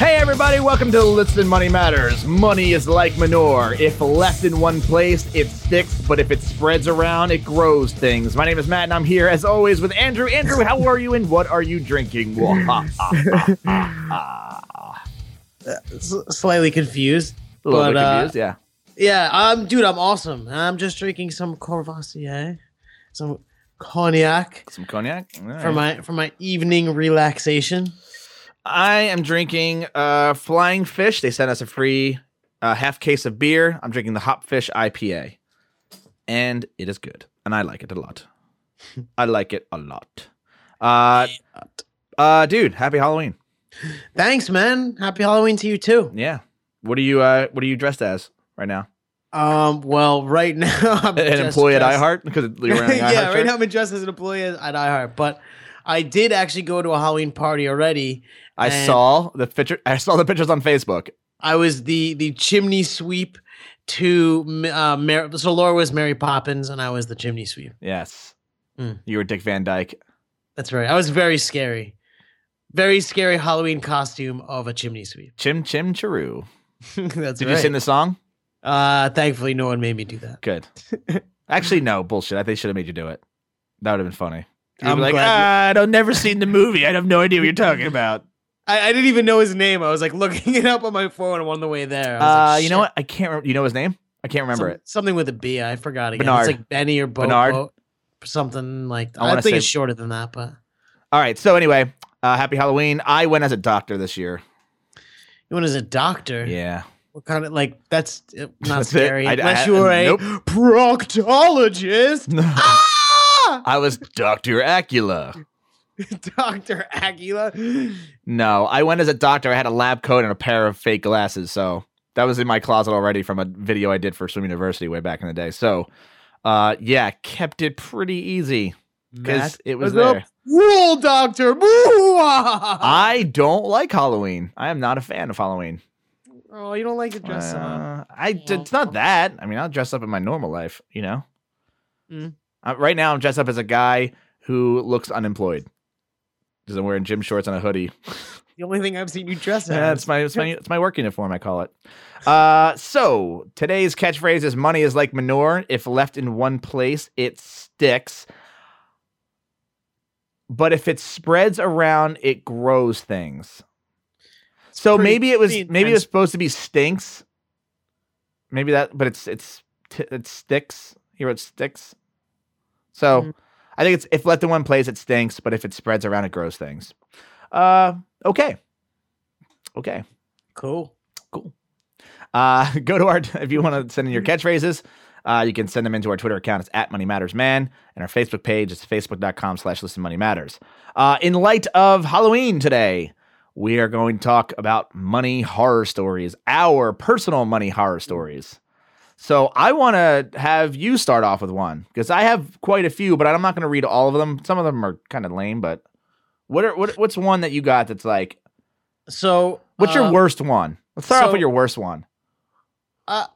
Hey everybody, welcome to Listen Money Matters. Money is like manure. If left in one place, it sticks, but if it spreads around, it grows things. My name is Matt and I'm here as always with Andrew. Andrew, how are you and what are you drinking? Slightly confused. A little but, bit uh, confused, yeah. Yeah, um, dude, I'm awesome. I'm just drinking some Courvoisier, some cognac Some cognac. For my for my evening relaxation. I am drinking uh, Flying Fish. They sent us a free uh, half case of beer. I'm drinking the Hopfish IPA, and it is good, and I like it a lot. I like it a lot. Uh, uh, dude, happy Halloween. Thanks, man. Happy Halloween to you too. Yeah. What are you? Uh, what are you dressed as right now? Um, well, right now I'm An employee at iHeart because you're wearing yeah, right shirt? now I'm dressed as an employee at iHeart, but I did actually go to a Halloween party already. I saw the picture. I saw the pictures on Facebook. I was the the chimney sweep to uh, Mar- so Laura was Mary Poppins and I was the chimney sweep. Yes, Mm. you were Dick Van Dyke. That's right. I was very scary. Very scary Halloween costume of a chimney sweep. Chim Chim Cher-ee. That's Did right. you sing the song? Uh, thankfully, no one made me do that. Good. Actually, no bullshit. I think they should have made you do it. That would have been funny. I'm like, ah, I've never seen the movie. I have no idea what you're talking about. I, I didn't even know his name. I was like looking it up on my phone on the way there. I was Uh, like, you know what? I can't. remember. You know his name? I can't remember Some- it. Something with a B. I forgot again. Bernard. It's like Benny or Bo. Bernard? Bo- something like I I, wanna think say- it's shorter than that, but All right. So anyway, uh, happy Halloween. I went as a doctor this year. you went as a doctor. Yeah. What kind of like that's uh, not That's it. scary I- unless I- you were a nope. proctologist. I was Doctor Acula. Doctor Aguila. No, I went as a doctor. I had a lab coat and a pair of fake glasses. So that was in my closet already from a video I did for Swim University way back in the day. So, uh, yeah, kept it pretty easy because it was there. Rule doctor. I don't like Halloween. I am not a fan of Halloween. oh, you don't like to dress up. Uh, I it's not that. I mean, I'll dress up in my normal life. You know. Mm. Uh, right now, I'm dressed up as a guy who looks unemployed. Because I'm wearing gym shorts and a hoodie. The only thing I've seen you dress as. Yeah, it's my it's my it's my work uniform. I call it. Uh, so today's catchphrase is "Money is like manure. If left in one place, it sticks. But if it spreads around, it grows things." So maybe it was maybe it was supposed to be stinks. Maybe that, but it's it's t- it sticks. He wrote sticks. So Mhm. I think it's if let the one plays, it stinks. But if it spreads around, it grows things. Uh, okay, okay. Cool. Cool. Uh, go to our if you want to send in your catchphrases, uh, you can send them into our Twitter account. It's at Money Matters Man, and our Facebook page is facebook.com slash Listen Money Matters. Uh, in light of Halloween today, we are going to talk about money horror stories, our personal money horror stories. So I want to have you start off with one because I have quite a few, but I'm not going to read all of them. Some of them are kind of lame, but what are what, what's one that you got that's like So, what's your uh, worst one? Let's start off with your worst one. Uh,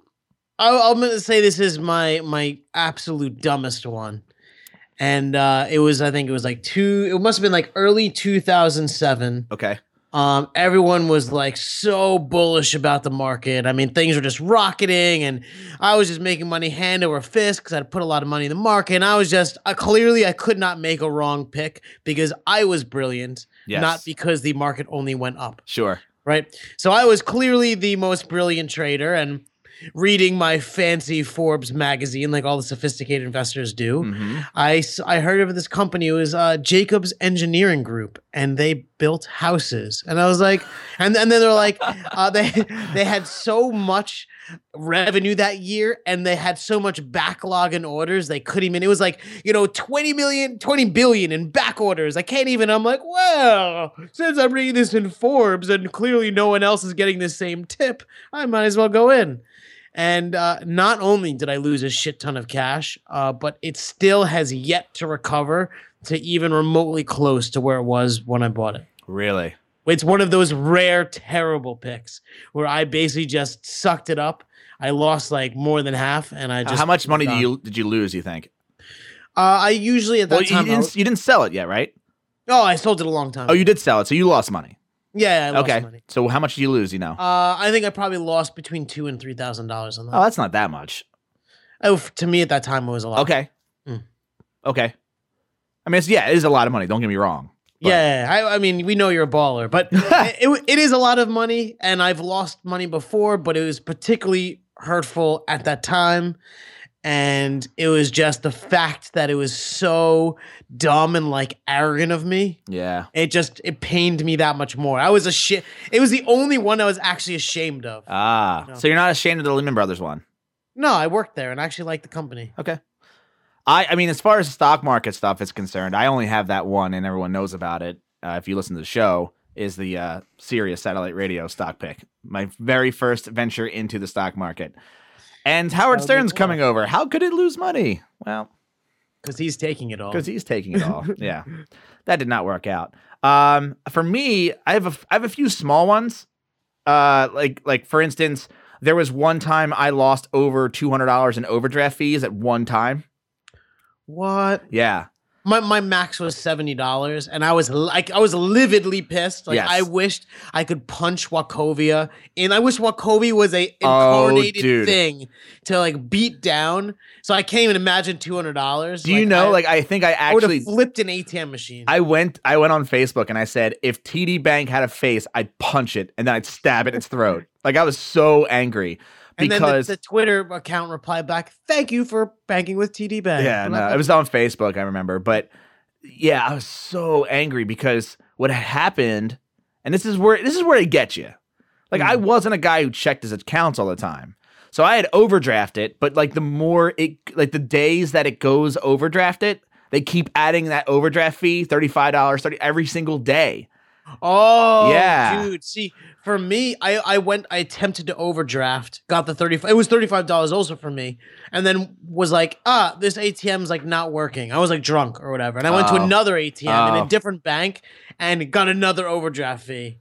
I, I'm gonna say this is my my absolute dumbest one, and uh, it was I think it was like two. It must have been like early 2007. Okay. Um, everyone was like so bullish about the market. I mean, things were just rocketing, and I was just making money hand over fist because I'd put a lot of money in the market. And I was just uh, clearly I could not make a wrong pick because I was brilliant, Yes. not because the market only went up Sure. right? So I was clearly the most brilliant trader and reading my fancy Forbes magazine like all the sophisticated investors do. hmm I, I heard of this company. It was uh, Jacobs Engineering Group, and they built houses. And I was like, and, and then they're like, uh, they they had so much revenue that year, and they had so much backlog in orders they couldn't even. It was like you know 20 million, 20 billion in back orders. I can't even. I'm like, well, since I'm reading this in Forbes, and clearly no one else is getting the same tip, I might as well go in. And uh, not only did I lose a shit ton of cash, uh, but it still has yet to recover to even remotely close to where it was when I bought it. Really? It's one of those rare, terrible picks where I basically just sucked it up. I lost like more than half, and I just How much money did you did you lose? You think? Uh, I usually at that Well, you time. I didn't was- you didn't sell it yet, right? oh, I sold it a long time. Oh, you did sell it, so you lost money. Yeah, I lost okay. money. So how much did you lose? You know. Uh, I think I probably lost between two and three thousand dollars on that. oh, that's not that much. Oh, to me at that time it was a lot. Okay. Mm. Okay. I mean, it's, yeah, it is a lot of money. Don't get me wrong. But- Yeah, I, I mean, we know you're a baller, but it, it is a lot of money, and I've lost money before, but it was particularly hurtful at that time. And it was just the fact that it was so dumb and like arrogant of me. Yeah. It just it pained me that much more. I was a shit. It was the only one I was actually ashamed of. Ah. No. So you're not ashamed of the Lehman Brothers one? no, I worked there and I actually liked the company. Okay. I I mean, as far as stock market stuff is concerned, I only have that one, and everyone knows about it. Uh, if you listen to the show, is the uh, Sirius satellite radio stock pick. My very first venture into the stock market. And Howard That'll Stern's coming over. How could it lose money? Well, Because he's taking it all. because he's taking it all. yeah, that did not work out. Um, for me, I have a I have a few small ones. Uh, like like for instance, there was one time I lost over two hundred dollars in overdraft fees at one time. What? Yeah, My my max was seventy dollars, and I was like, I was lividly pissed. Like Yes. I wished I could punch Wachovia, and I wish Wachovia was a Oh, incarnated dude. thing to like beat down. So I can't even imagine two hundred dollars. Do you know? like, I think I I actually have flipped an ATM machine. I went I went on Facebook and I said if TD Bank had a face, I'd punch it and then I'd stab it in its throat. Like I was so angry and then because the, the Twitter account replied back, "Thank you for banking with TD Bank." yeah, no, it was on Facebook. I remember, but yeah, I was so angry because what had happened, and this is where this is where it gets you. Like I mm. wasn't a guy who checked his accounts all the time. So I had overdraft it, but like the more it like the days that it goes overdraft it, they keep adding that overdraft fee, $35, 30 every single day. Oh, Yeah. dude. See, for me, I I went, I attempted to overdraft, got the thirty. It was thirty five dollars also for me, and then was like, ah, this ATM's like not working. I was like drunk or whatever, and I went to Oh. another ATM in Oh. a different bank and got another overdraft fee.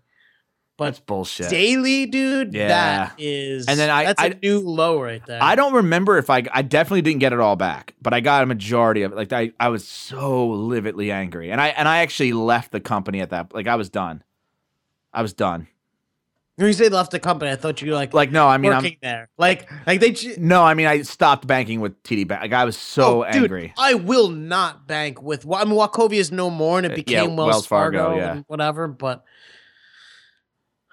That's bullshit. Daily, dude. Yeah. That is, And then I- that's a I- new low right there. I don't remember if I I definitely didn't get it all back, but I got a majority of it. Like I, I was so lividly angry. And I and I actually left the company at that like I was done. I was done. when you say left the company, I thought you were like Like no, I mean working there, like like they. ch- I'm no, I mean I stopped banking with TD Bank. Like I was so Oh, dude, angry. I will not bank with. I mean, Wachovia is no more, and it Uh, became yeah, Wells, Wells Fargo, Fargo, yeah. and whatever. But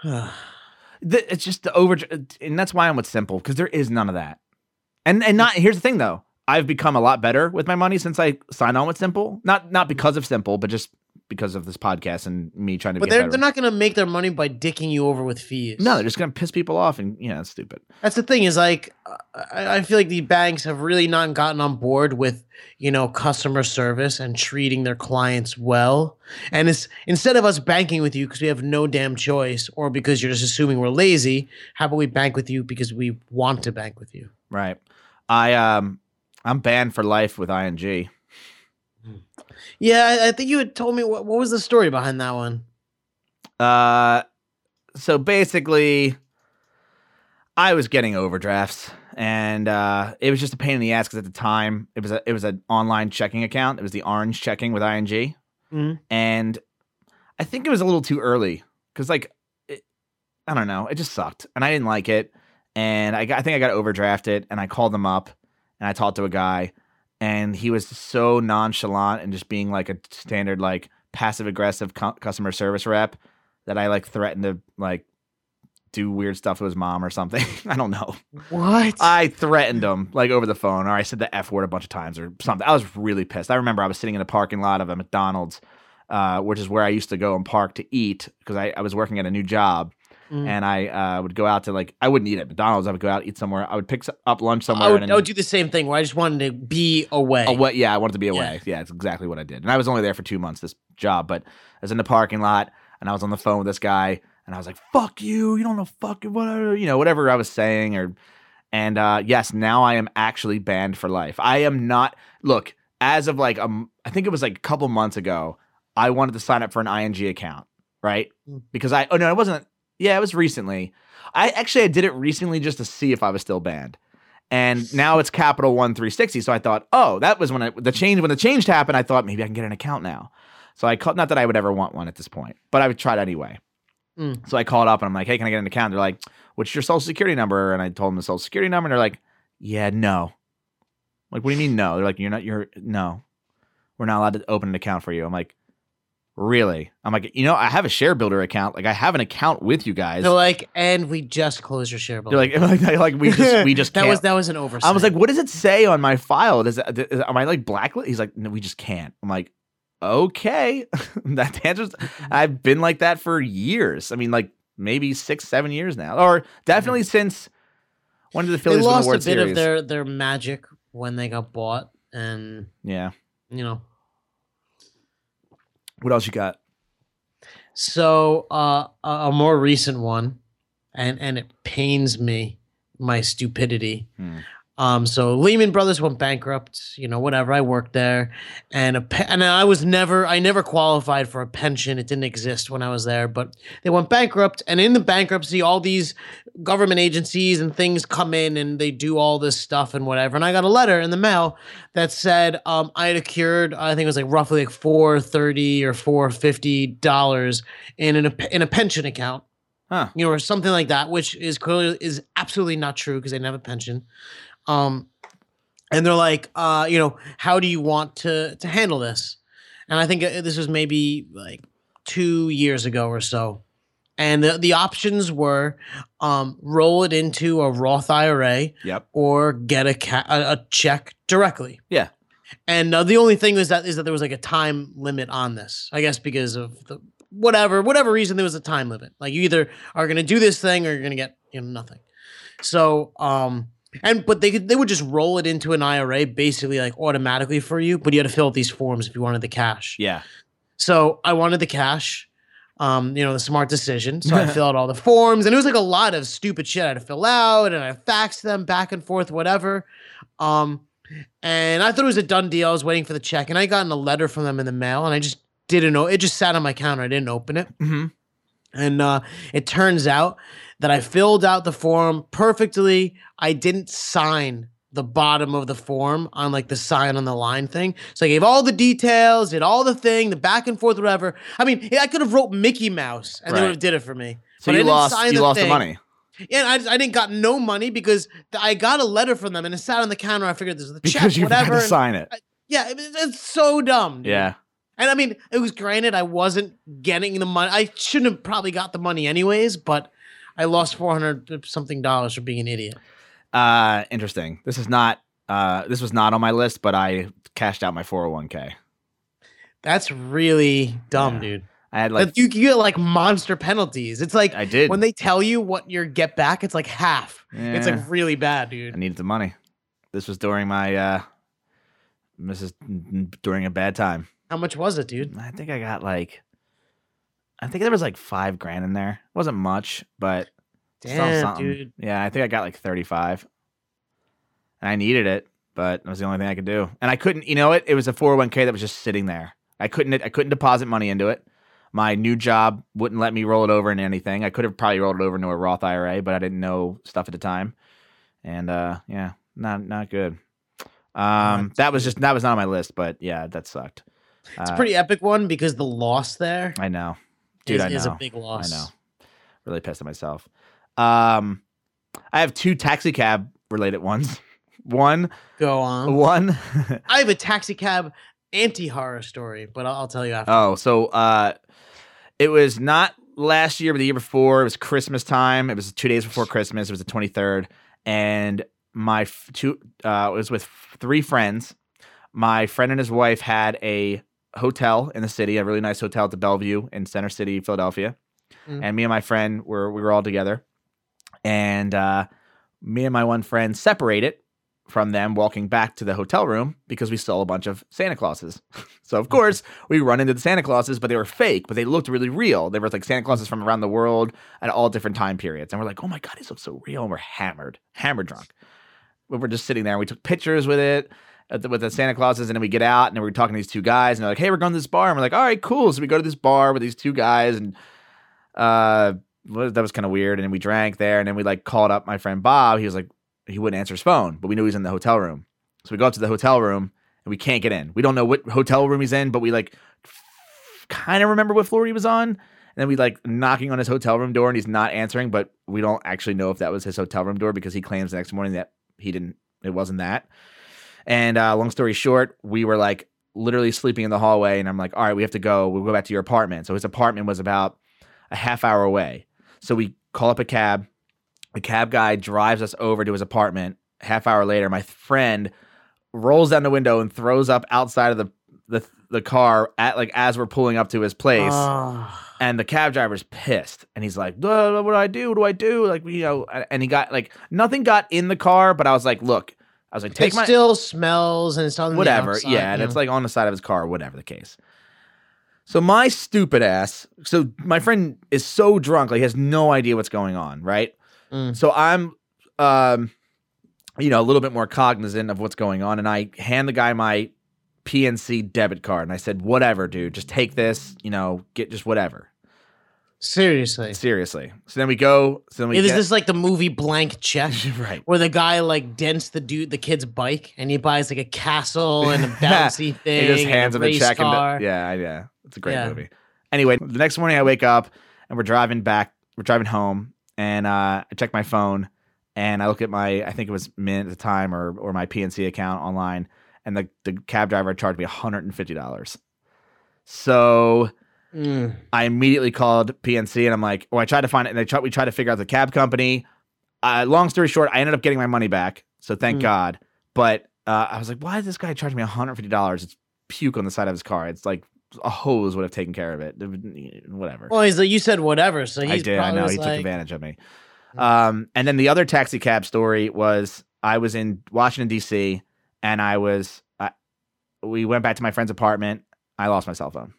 The- it's just the over and that's why I'm with simple because there is none of that. And and not here's the thing though. I've become a lot better with my money since I signed on with Simple. Not not because of Simple, but just because of this podcast and me trying to but they're better. they're not going to make their money by dicking you over with fees. no, they're just gonna piss people off, and yeah, it's stupid. that's the thing. Is like I, I feel like the banks have really not gotten on board with you know customer service and treating their clients well. And it's instead of us banking with you because we have no damn choice, or because you're just assuming we're lazy, how about we bank with you because we want to bank with you? Right. I um I'm banned for life with ING. Yeah, I, think you had told me what, what was the story behind that one. Uh so basically I was getting overdrafts and uh it was just a pain in the ass cuz at the time it was a it was an online checking account. It was the orange checking with ING. Mhm. And I think it was a little too early cuz like it, I don't know, it just sucked and I didn't like it and I got, I think I got overdrafted and I called them up and I talked to a guy and he was so nonchalant and just being like a standard like passive aggressive cu- customer service rep that I like threatened to like do weird stuff to his mom or something. I don't know. What? I threatened him like over the phone or I said the F word a bunch of times or something. I was really pissed. I remember I was sitting in a parking lot of a McDonald's, uh, which is where I used to go and park to eat because I, I was working at a new job Mm. and I uh, would go out to like, I wouldn't eat at McDonald's. I would go out eat somewhere. I would pick up lunch somewhere. I would, and I would do the same thing where I just wanted to be away. What? Yeah, I wanted to be away. Yeah. it's exactly what I did. And I was only there for two months, this job, but I was in the parking lot and I was on the phone with this guy and I was like, fuck you. You don't know fuck whatever, you know, whatever I was saying or, and uh, yes, now I am actually banned for life. I am not, look, as of like, um, I think it was like a couple months ago, I wanted to sign up for an ING account, right? Mm. Because I, oh no, it wasn't, yeah, it was recently. I actually, I did it recently just to see if I was still banned and now it's Capital One 360. So I thought, oh, that was when I, the change when the change happened. I thought maybe I can get an account now. So I called, not that I would ever want one at this point, but I would try it anyway. Mm. So I called up and I'm like, hey, can I get an account? They're like, what's your social security number? And I told them the social security number. And they're like, yeah, no. I'm like, what do you mean no? They're like, you're not, you're, no. We're not allowed to open an account for you. I'm like, really? I'm like, you know, I have a ShareBuilder account. Like, I have an account with you guys. They're like, and we just closed your share bill. They're like, like, like we just, we just that can't. was that was an oversight. I was like, what does it say on my file? Does it, is, am I like blacklist? He's like, no, we just can't. I'm like, okay. that answers. I've been like that for years. I mean, like maybe six, seven years now, or definitely mm-hmm. since when did the they Phillies win the lost a bit Series? of their their magic when they got bought, and yeah. you know. What else you got? So uh, a, more recent one, and and it pains me my stupidity. Hmm. Um, so Lehman Brothers went bankrupt. You know, whatever. I worked there, and a pe- and I was never I never qualified for a pension. It didn't exist when I was there, but they went bankrupt. And in the bankruptcy, all these government agencies and things come in and they do all this stuff and whatever. And I got a letter in the mail that said um, I had accrued I think it was like roughly like four thirty or four fifty dollars in an in a pension account Huh. you know, or something like that, which is clearly is absolutely not true because they didn't have a pension. Um, and they're like, uh, you know, how do you want to to handle this? And I think uh, this was maybe like two years ago or so. And the, the options were um, roll it into a Roth IRA Yep. or get a, ca- a, a check directly. Yeah. And uh, the only thing was that is that there was like a time limit on this. I guess because of the whatever whatever reason there was a time limit. Like you either are going to do this thing or you're going to get you know nothing. So um and but they could they would just roll it into an IRA basically like automatically for you, but you had to fill out these forms if you wanted the cash. Yeah. So I wanted the cash. Um, you know, the smart decision. So I filled out all the forms, and it was like a lot of stupid shit I had to fill out, and I faxed them back and forth, whatever. Um, and I thought it was a done deal. I was waiting for the check, and I got a letter from them in the mail, and I just didn't know. It just sat on my counter. I didn't open it. hmm And uh, it turns out that I filled out the form perfectly. I didn't sign the bottom of the form on like the sign on the line thing. So I gave all the details, did all the thing, the back and forth, whatever. I mean, I could have wrote Mickey Mouse and they would have did it for me. So But I you didn't lost. sign You the lost the money. Yeah, and I, I didn't got no money because I got a letter from them and it sat on the counter. I figured this was the check, Because you had whatever. to sign it. yeah, it, it's so dumb. Yeah. And I mean, it was granted I wasn't getting the money. I shouldn't have probably got the money anyways, but I lost four hundred something dollars for being an idiot. Uh, interesting. This is not. Uh, this was not on my list, but I cashed out my 401k. That's really dumb, Yeah. dude. I had like Like, you, you get like monster penalties. It's like I did. when they tell you what your get back, it's like half. It's like really bad, dude. I needed the money. This was during my uh this is during a bad time. How much was it, dude? I think I got like I think there was like five grand in there. It wasn't much, but still Damn, something. dude. Yeah, I think I got like 35. And I needed it, but it was the only thing I could do. And I couldn't, you know what? It was a 401k that was just sitting there. I couldn't I couldn't deposit money into it. My new job wouldn't let me roll it over into anything. I could have probably rolled it over into a Roth IRA, but I didn't know stuff at the time. And uh yeah, not not good. Um that was just that was not on my list, but yeah, that sucked. It's Uh, a pretty epic one because the loss there I know. Dude, is, I is a know. big loss. I know. Really pissed at myself. Um, I have two taxi cab related ones. One, Go on. one. I have a taxi cab anti horror story, but I'll, I'll tell you after. oh, so uh, it was not last year, but the year before. It was Christmas time. It was two days before Christmas. It was the twenty third, and my f- two uh, it was with three friends. My friend and his wife had a hotel in the city, a really nice hotel at the Bellevue in Center City, Philadelphia. Mm. And me and my friend were we were all together, and uh, me and my one friend separated from them walking back to the hotel room because we saw a bunch of Santa Clauses. so of course we run into the Santa Clauses, but they were fake, but they looked really real. They were like Santa Clauses from around the world at all different time periods, and we're like, oh my god, these look so real, and we're hammered, hammered drunk. We were just sitting there, and we took pictures with it. The, with the Santa Clauses, and then we get out, and then we're talking to these two guys, and they're like, "Hey, we're going to this bar," and we're like, "All right, cool." So we go to this bar with these two guys, and uh, that was kind of weird. And then we drank there, and then we like called up my friend Bob. He was like, he wouldn't answer his phone, but we knew he was in the hotel room. So we go up to the hotel room, and we can't get in. We don't know what hotel room he's in, but we like kind of remember what floor he was on. And then we like knocking on his hotel room door and he's not answering, but we don't actually know if that was his hotel room door because he claims the next morning that he didn't, it wasn't that. And uh, long story short, we were like literally sleeping in the hallway, and I'm like, all right, we have to go. We'll go back to your apartment. So his apartment was about a half hour away. So we call up a cab. The cab guy drives us over to his apartment. Half hour later, my friend rolls down the window and throws up outside of the the, the car at like as we're pulling up to his place. And the cab driver's pissed, and he's like, "What do I do? What do I do?" Like, you know, and he got like nothing got in the car, but I was like, "Look," I was like, "Take it my still smells and it's on the whatever, outside, yeah," and you it's like on the side of his car, whatever the case. So my stupid ass, so my friend is so drunk, like he has no idea what's going on, right? Mm. So I'm, um, you know, a little bit more cognizant of what's going on, and I hand the guy my PNC debit card, and I said, "Whatever, dude, just take this, you know, get just whatever." Seriously. Seriously. So then we go. So then we Is get, this like the movie Blank Check? right. Where the guy like dents the dude, the kid's bike, and he buys like a castle and a bouncy thing. He just hands him a check. car. And yeah, yeah, it's a great Yeah. movie. Anyway, the next morning I wake up and we're driving back. We're driving home, and uh, I check my phone and I look at my. I think it was Mint at the time or or my PNC account online, and the the cab driver charged me hundred and fifty dollars. So Mm. I immediately called PNC and I'm like, oh, I tried to find it, and they tried, we tried to figure out the cab company. Uh, long story short, I ended up getting my money back, so thank Mm. God. But uh, I was like, why did this guy charge me 150 dollars? It's puke on the side of his car. It's like a hose would have taken care of it. Whatever. Well, he's like, you said whatever, so he's I did. I know he took advantage of me. Um, and then the other taxi cab story was I was in Washington D.C. and I was I, we went back to my friend's apartment. I lost my cell phone.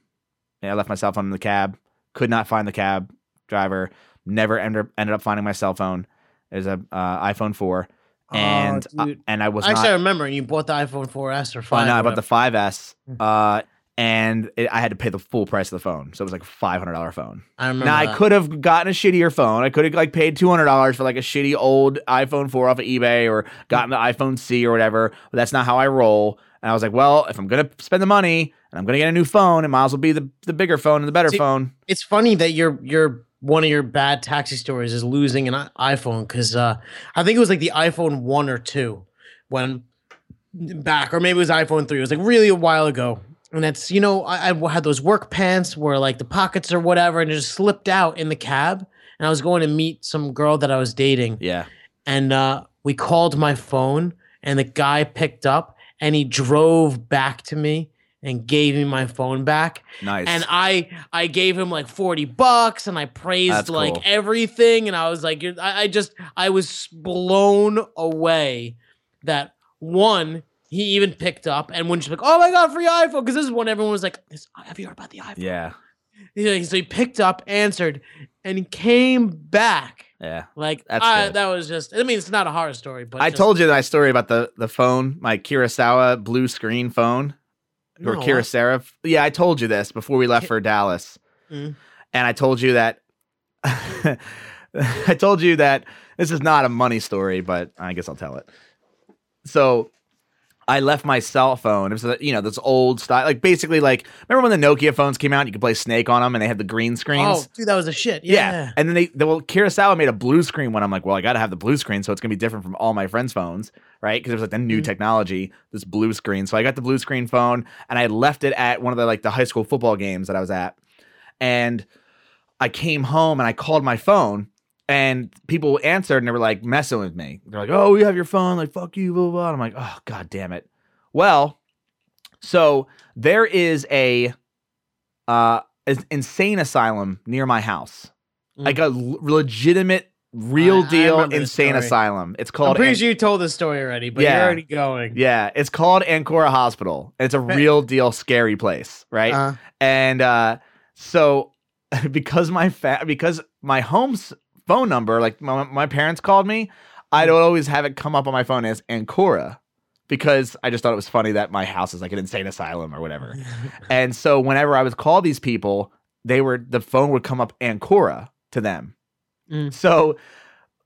I left my cell phone in the cab. Could not find the cab driver. Never ended ended up finding my cell phone. It was a uh, iPhone four, and uh, dude. and I was Actually, I not. remember you bought the iPhone 4S or Oh, 5. no, I bought the whatever. 5S, uh, and it, I had to pay the full price of the phone, so it was like a five hundred dollar phone. I remember. Now I could have gotten a shittier phone. I could have like paid two hundred dollars for like a shitty old iPhone four off of eBay or gotten the iPhone C or whatever. But that's not how I roll. And I was like, well, if I'm gonna spend the money and I'm gonna get a new phone, it might as well be the, the bigger phone and the better See- phone. It's funny that your your one of your bad taxi stories is losing an iPhone because uh, I think it was like the iPhone one or two when back, or maybe it was iPhone three. It was like really a while ago. And that's you know I, I had those work pants where like the pockets or whatever, and it just slipped out in the cab. And I was going to meet some girl that I was dating, Yeah, and uh, we called my phone, and the guy picked up, and he drove back to me and gave me my phone back nice. and I I gave him like forty bucks, and I praised That's like cool. everything, and I was like, you're, I, I just I was blown away that one he even picked up and when she's like, oh my god, free iPhone, because this is when everyone was like, "This- have you heard about the iPhone? yeah, So he picked up, answered, and came back. yeah. Like I, that was just. I mean, it's not a horror story, but I just- told you that story about the the phone, my Kyocera blue screen phone, or No, what? Kyocera. Yeah, I told you this before we left for Dallas. Mm. and I told you that I told you that this is not a money story, but I guess I'll tell it. So I left my cell phone. It was uh, you know this old style, like basically like remember when the Nokia phones came out? You could play Snake on them, and they had the green screens. Oh, dude, that was a shit. Yeah. Yeah. And then they, the, well, Kyocera made a blue screen one. I'm like, well, I got to have the blue screen. So it's going to be different from all my friends' phones, right? Because it was like the new Mhm. technology, this blue screen. So I got the blue screen phone and I left it at one of the like the high school football games that I was at. And I came home and I called my phone and people answered and they were like messing with me. They're like, oh, you have your phone. Like, fuck you, blah, blah, blah. And I'm like, oh, God damn it. Well, so there is a uh an insane asylum near my house. Mm. Like a l- legitimate, real I- I deal this insane asylum. It's called. I'm pretty An- sure you told this story already, but Yeah. you're already going. yeah, it's called Ancora Hospital. It's a real deal scary place, right? Uh, and uh so because my fa- because my home's phone number like my, my parents called me i don't always have it come up on my phone as ancora because i just thought it was funny that my house is like an insane asylum or whatever. And so whenever i would call these people they were the phone would come up ancora to them. Mm. so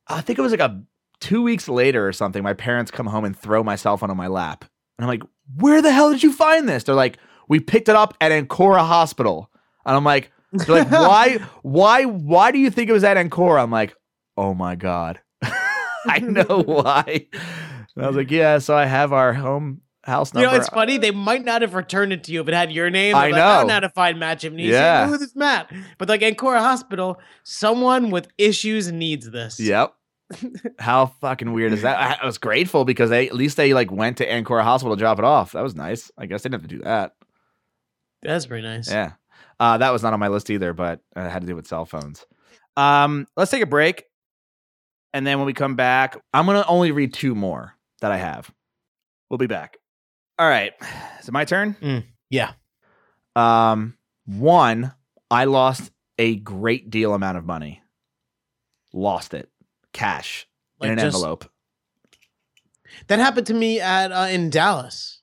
i think it was like a two weeks later or something my parents come home and throw my cell phone on my lap. And i'm like where the hell did you find this? They're like we picked it up at ancora hospital. And i'm like They're like, why, why, why do you think it was at Ancora? I'm like, oh my god, I know why. And I was like, yeah, so I have our home house number. You know, it's funny. They might not have returned it to you if it had your name. I like, I don't know. know how to find Matt Giovanisci. Yeah. Who is Matt? But like Ancora Hospital, someone with issues needs this. Yep. How fucking weird is that? I, I was grateful because they at least they like went to Ancora Hospital to drop it off. That was nice. I guess they didn't have to do that. That's pretty nice. Yeah. Uh, that was not on my list either, but it had to do with cell phones. Um, let's take a break. And then when we come back, I'm going to only read two more that I have. We'll be back. All right. Is it my turn? Yeah. Um, one, I lost a great deal amount of money. Lost it. Cash Like in an just- envelope. That happened to me at uh, in Dallas.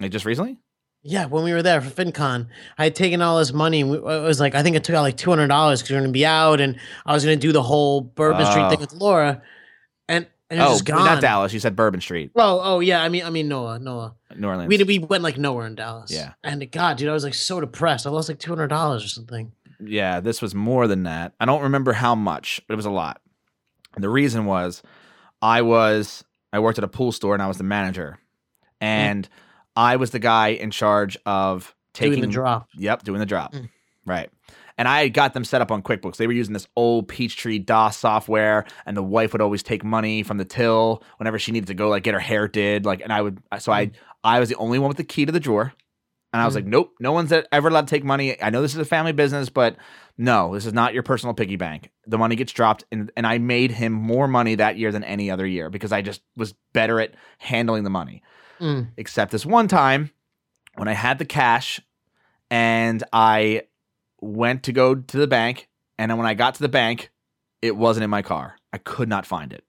Like just recently? Yeah, when we were there for FinCon, I had taken all this money. And we, it was like I think I took out like two hundred dollars because we are going to be out, and I was going to do the whole Bourbon Street thing Oh. with Laura, and and it was Oh, just gone. not Dallas. You said Bourbon Street, Well, oh yeah. I mean, I mean NOLA, NOLA. New Orleans. We we went like nowhere in Dallas. Yeah. And God, dude, I was like so depressed. I lost like two hundred dollars or something. yeah, this was more than that. I don't remember how much, but it was a lot. And the reason was I was I worked at a pool store and I was the manager. Mm. And I was the guy in charge of taking doing the drop. Yep, doing the drop. Mm. Right. And I got them set up on QuickBooks. They were using this old Peachtree DOS software, and the wife would always take money from the till whenever she needed to go like get her hair did. Like, and I would, so I, I was the only one with the key to the drawer, and I was Mm. like, nope, no one's ever allowed to take money. I know this is a family business, but no, this is not your personal piggy bank. The money gets dropped, and and I made him more money that year than any other year because I just was better at handling the money Mm. except this one time when I had the cash and I went to go to the bank. And then when I got to the bank, it wasn't in my car. I could not find it.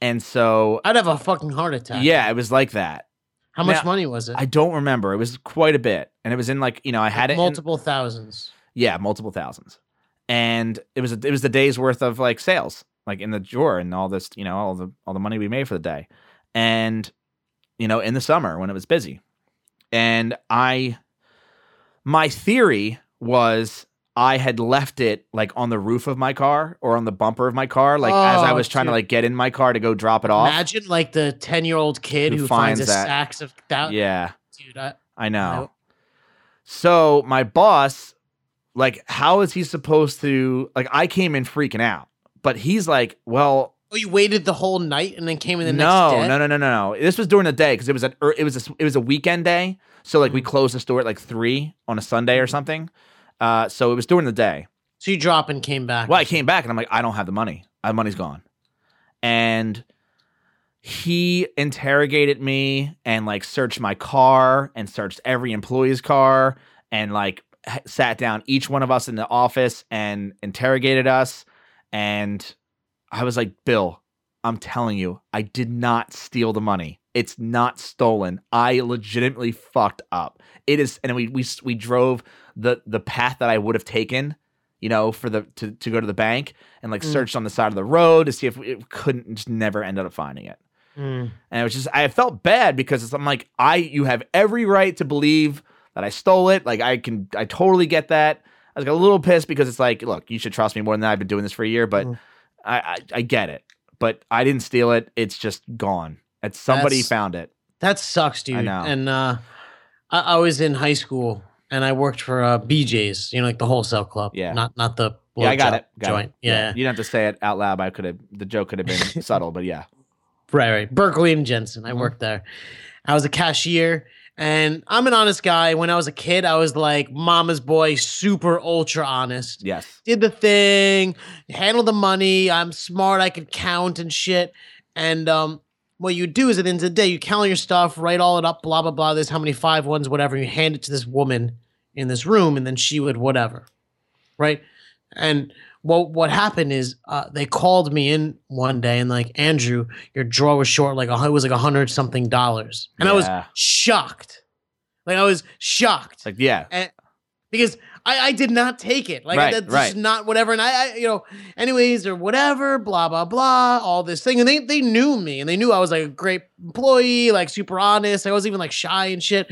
And so, I'd have a fucking heart attack. yeah, it was like that. How much money was it? I don't remember. It was quite a bit. And it was in like, you know, I had it in- multiple thousands. yeah, multiple thousands. And it was it was the day's worth of like sales, like in the drawer and all this, you know, all the all the money we made for the day. And you know, in the summer when it was busy. And I my theory was I had left it like on the roof of my car or on the bumper of my car, like as I Oh, was trying to like get in my car to go drop it off. Imagine like the ten year old kid Who who, finds, finds a that. stacks of that. Yeah, Dude, I, I know. Nope. So my boss, like, how is he supposed to like I came in freaking out, but he's like, well, oh, you waited the whole night and then came in the no, next day. no, no, no, no, no. This was during the day because it was an it was a, it was a weekend day. So like we Mhm. closed the store at like three on a Sunday or something. Uh, so it was during the day. So you drop and came back. Well, I came back and I'm like, I don't have the money. My money's gone. And he interrogated me and like searched my car and searched every employee's car and like sat down each one of us in the office and interrogated us. And I was like, Bill, I'm telling you, I did not steal the money. It's not stolen. I legitimately fucked up. It is, and we we we drove the the path that I would have taken, you know, for the to, to go to the bank and like Mm. searched on the side of the road to see if it couldn't just never ended up finding it. Mm. And it was just I felt bad because it's, I'm like I you have every right to believe that I stole it. Like I can I totally get that. I was like, a little pissed because it's like, look, you should trust me more than that. I've been doing this for a year, but Mhm. I, I I get it. But I didn't steal it. It's just gone. It's somebody That's- found it. That sucks, dude. know. And uh, I, I was in high school and I worked for uh, BJ's, you know, like the wholesale club. Yeah. Not not the Yeah, I got it. Got joint. it. Yeah. You don't have to say it out loud. but I could have the joke could have been subtle, but yeah. Right, right. Berkeley and Jensen. I Mhm. worked there. I was a cashier, and I'm an honest guy. When I was a kid, I was like mama's boy, super ultra honest. Yes. Did the thing, handled the money. I'm smart. I could count and shit. And um, what you do is at the end of the day, you count your stuff, write all it up, blah blah blah. There's how many five ones, whatever. You hand it to this woman in this room, and then she would whatever, right? And what what happened is uh, they called me in one day and like Andrew, your drawer was short like it was like a hundred something dollars, and I was shocked. Like I was shocked like, yeah. because I, I did not take it. Like Right, that's right. just not whatever. And I, I, you know, anyways or whatever, blah blah blah, all this thing. And they they knew me and they knew I was like a great employee, like super honest. I wasn't even like shy and shit.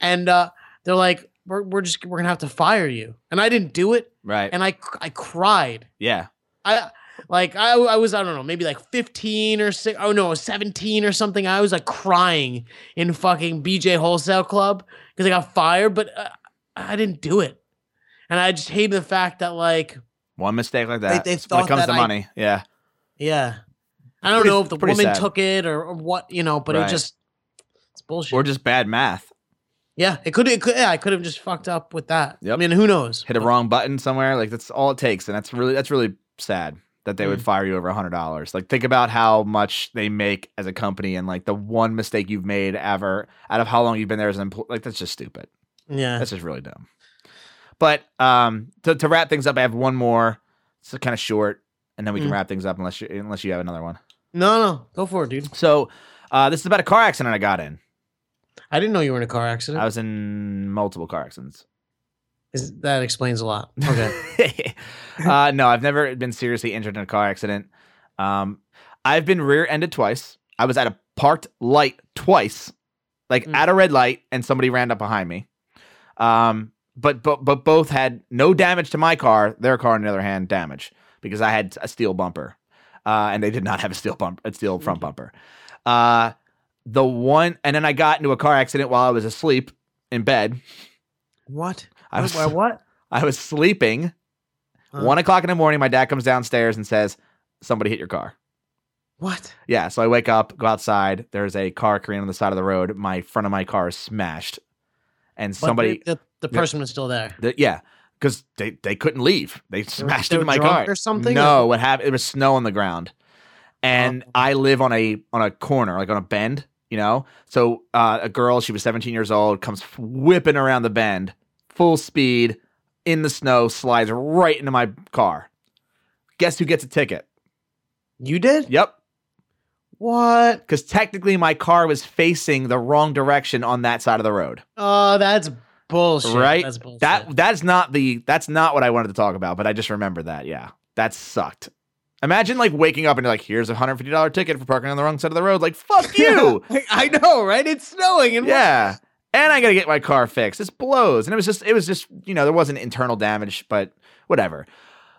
And uh, they're like, we're, we're just we're gonna have to fire you. And I didn't do it, Right. and I I cried. yeah. I like I I was I don't know maybe like 15 or six oh no 17 or something. I was like crying in fucking BJ Wholesale Club because I got fired, but uh, I didn't do it, and I just hated the fact that like One mistake like that. they when it comes to I- money. Yeah. yeah, I don't Pretty- know if the woman sad. took it or, or what you know, but it Right. was just it's bullshit. Or just bad math. Yeah, it could it could yeah I could have just fucked up with that. I mean who knows? Hit a wrong button somewhere. Like that's all it takes. And that's really that's really sad that they would Mm. fire you over a hundred dollars. Like think about how much they make as a company and like the one mistake you've made ever out of how long you've been there as an employee. Like that's just stupid. Yeah, That's just really dumb. But um, to, to wrap things up, I have one more. It's kind of short, and then we can Mm. wrap things up unless you unless you have another one. no no go for it, dude. So uh, this is about a car accident I got in. I didn't know you were in a car accident. I was in multiple car accidents. Is, that explains a lot. Okay. uh, no, I've never been seriously injured in a car accident. Um, I've been rear-ended twice. I was at a parked light twice, like Mm. at a red light, and somebody ran up behind me. Um, but but but both had no damage to my car. Their car, on the other hand, damage because I had a steel bumper, uh, and they did not have a steel bump, a steel front bumper. Uh, the one, and then I got into a car accident while I was asleep in bed. What? I was Why, what? I was sleeping. One o'clock in the morning, my dad comes downstairs and says, "Somebody hit your car." What? Yeah, so I wake up, go outside. There's a car careening on the side of the road. My front of my car is smashed, and somebody, the, the, the person was still there. the- yeah, because they they couldn't leave. They smashed into were my car or something, No, what happened? It was snow on the ground, and Oh. I live on a on a corner, like on a bend. You know, so uh, a girl, she was 17 years old, comes whipping around the bend, full speed, in the snow, slides right into my car. Guess who gets a ticket? You did? Yep. What? Because technically my car was facing the wrong direction on that side of the road. Oh, that's bullshit. Right? That's bullshit. That that's not the that's not what I wanted to talk about, but I just remember that. Yeah. That sucked. Imagine like waking up and you're like, here's a hundred fifty dollar ticket for parking on the wrong side of the road. Like, fuck you. I know, right? It's snowing and yeah. And I gotta get my car fixed. This blows. And it was just it was just, you know, there wasn't internal damage, but whatever.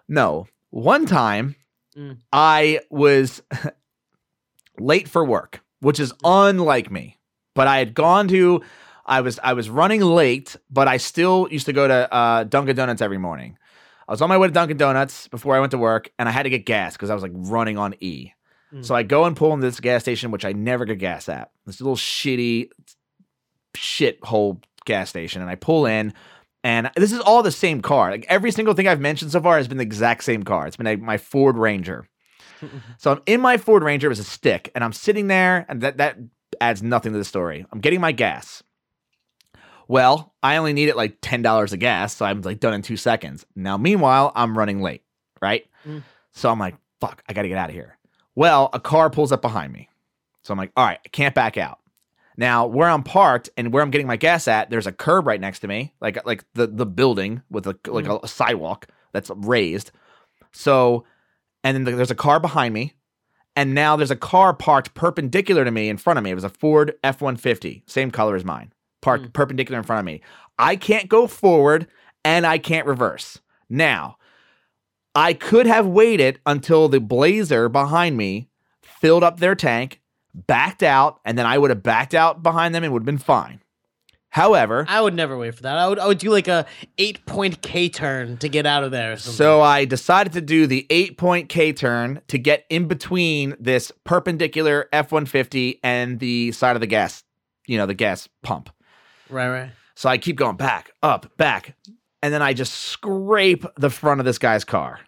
No. One time Mm. I was late for work, which is unlike me. But I had gone to I was I was running late, but I still used to go to uh, Dunkin' Donuts every morning. I was on my way to Dunkin' Donuts before I went to work, and I had to get gas because I was like running on E. Mm. So I go and pull into this gas station, which I never get gas at. This little shitty shit hole gas station, and I pull in, and this is all the same car. Like every single thing I've mentioned so far has been the exact same car. It's been a, my Ford Ranger. So I'm in my Ford Ranger it was a stick, and I'm sitting there, and that that adds nothing to the story. I'm getting my gas. Well, I only need it like ten dollars of gas, so I'm like done in two seconds. Now, meanwhile, I'm running late, right? Mm. So I'm like, fuck, I gotta get out of here. Well, a car pulls up behind me. So I'm like, all right, I can't back out. Now, where I'm parked and where I'm getting my gas at, there's a curb right next to me, like like the the building with a like a, sidewalk that's raised. So, and then there's a car behind me, and now there's a car parked perpendicular to me in front of me. It was a Ford F150, same color as mine, parked Mm. perpendicular in front of me. I can't go forward and I can't reverse. Now, I could have waited until the Blazer behind me filled up their tank, backed out, and then I would have backed out behind them and would have been fine. However, I would never wait for that. I would I would do like a eight point K turn to get out of there. So I decided to do the eight point K turn to get in between this perpendicular F 150 and the side of the gas, you know, the gas pump. Right, right. So I keep going back, up, back. And then I just scrape the front of this guy's car.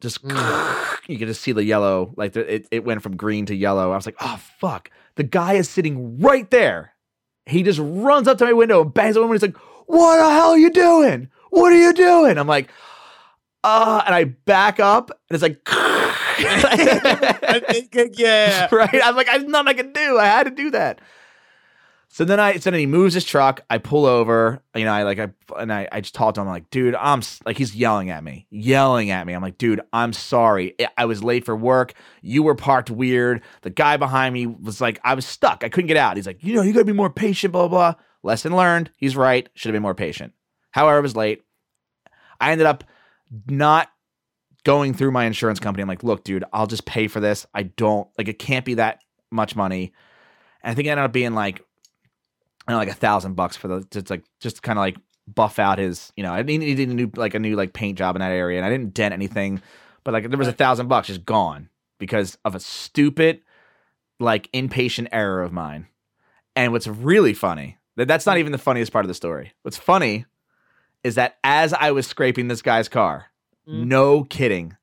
Just you can just see the yellow, like the, it, it went from green to yellow. I was like, oh fuck. The guy is sitting right there. He just runs up to my window and bangs on the window. He's like, what the hell are you doing? What are you doing? I'm like, uh, and I back up and it's like yeah. right? I'm like, I nothing I can do. I had to do that. So then I, so then he moves his truck. I pull over, you know, I like, I, and I, I just talk to him. I'm like, dude, I'm like, he's yelling at me, yelling at me. I'm like, dude, I'm sorry. I- I was late for work. You were parked weird. The guy behind me was like, I was stuck. I couldn't get out. He's like, you know, you gotta be more patient, blah, blah, blah. Lesson learned. He's right. Should have been more patient. However, I was late. I ended up not going through my insurance company. I'm like, look, dude, I'll just pay for this. I don't like it can't be that much money. And I think it ended up being like I know, like a thousand bucks for the just like just kind of like buff out his, you know, I needed a new like a new like paint job in that area, and I didn't dent anything, but like there was a thousand bucks just gone because of a stupid like impatient error of mine. And what's really funny that that's not even the funniest part of the story. What's funny is that as I was scraping this guy's car, Mm. no kidding,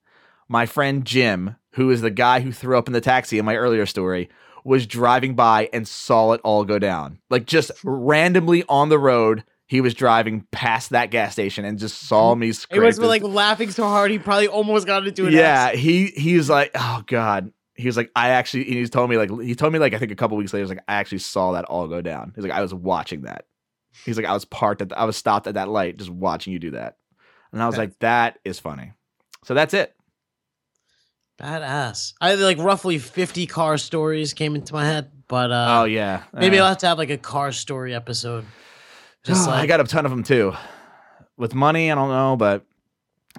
my friend Jim, who is the guy who threw up in the taxi in my earlier story, was driving by and saw it all go down. Like just randomly on the road, he was driving past that gas station and just saw me He scrape. was like laughing so hard he probably almost got into an yeah, he he was like, oh god. He was like, I actually. and He's told me like he told me like I think a couple weeks later. He was like, I actually saw that all go down. He's like, I was watching that. He's like, I was parked at, the, I was stopped at that light, just watching you do that. And I was like, that is funny. So that's it. Badass. I had like roughly 50 car stories came into my head, but uh oh yeah, maybe Uh, I'll have to have like a car story episode. Just like I got a ton of them too. With money, I don't know, but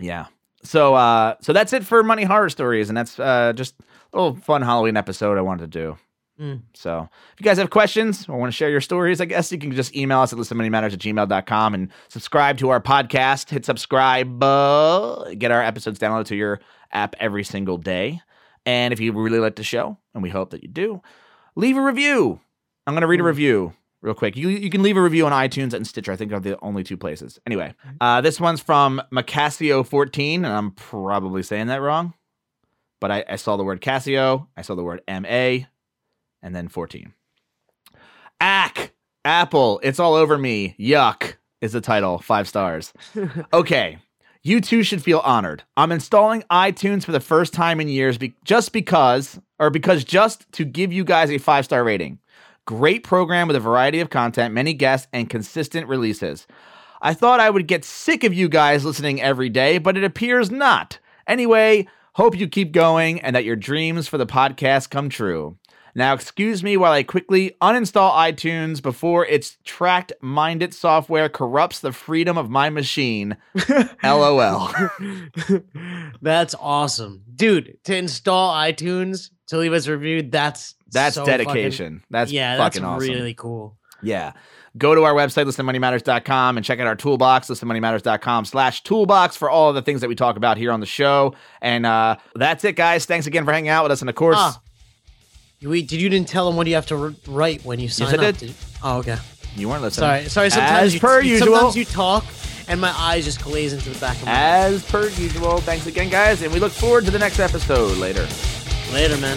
yeah. So uh so that's it for money horror stories, and that's uh just a little fun Halloween episode I wanted to do. Mm. So if you guys have questions or want to share your stories, I guess you can just email us at listenmoneymatters at gmail.com and subscribe to our podcast. Hit subscribe, uh, get our episodes downloaded to your app every single day. And if you really like the show, and we hope that you do, leave a review. I'm going to read a Mm. review real quick. You, you can leave a review on iTunes and Stitcher. I think are the only two places. Anyway, uh, this one's from Macasio14, and I'm probably saying that wrong. But I, I saw the word Casio, I saw the word MA, and then 14. Ack, Apple, it's all over me. Yuck is the title. Five stars. Okay, you too should feel honored. I'm installing iTunes for the first time in years be- just because, or because just to give you guys a five star rating. Great program with a variety of content, many guests, and consistent releases. I thought I would get sick of you guys listening every day, but it appears not. Anyway, hope you keep going and that your dreams for the podcast come true. Now, excuse me while I quickly uninstall iTunes before its tracked minded software corrupts the freedom of my machine. LOL. that's awesome. Dude, to install iTunes to leave us reviewed, that's That's so fucking- dedication. that's yeah, that's fucking awesome. really cool. Yeah. Go to our website, listenmoneymatters.com, and check out our toolbox, listenmoneymatters.com slash toolbox for all of the things that we talk about here on the show. And uh, that's it, guys. Thanks again for hanging out with us. And of course, Ah. Wait, did you didn't tell him what you have to r- write when you sign I up? did. Oh, okay. you weren't listening. Sorry, sorry. Sometimes As you, usual. sometimes you talk, and my eyes just glaze into the back of my head. As per usual. Thanks again, guys. And we look forward to the next episode later. Later, man.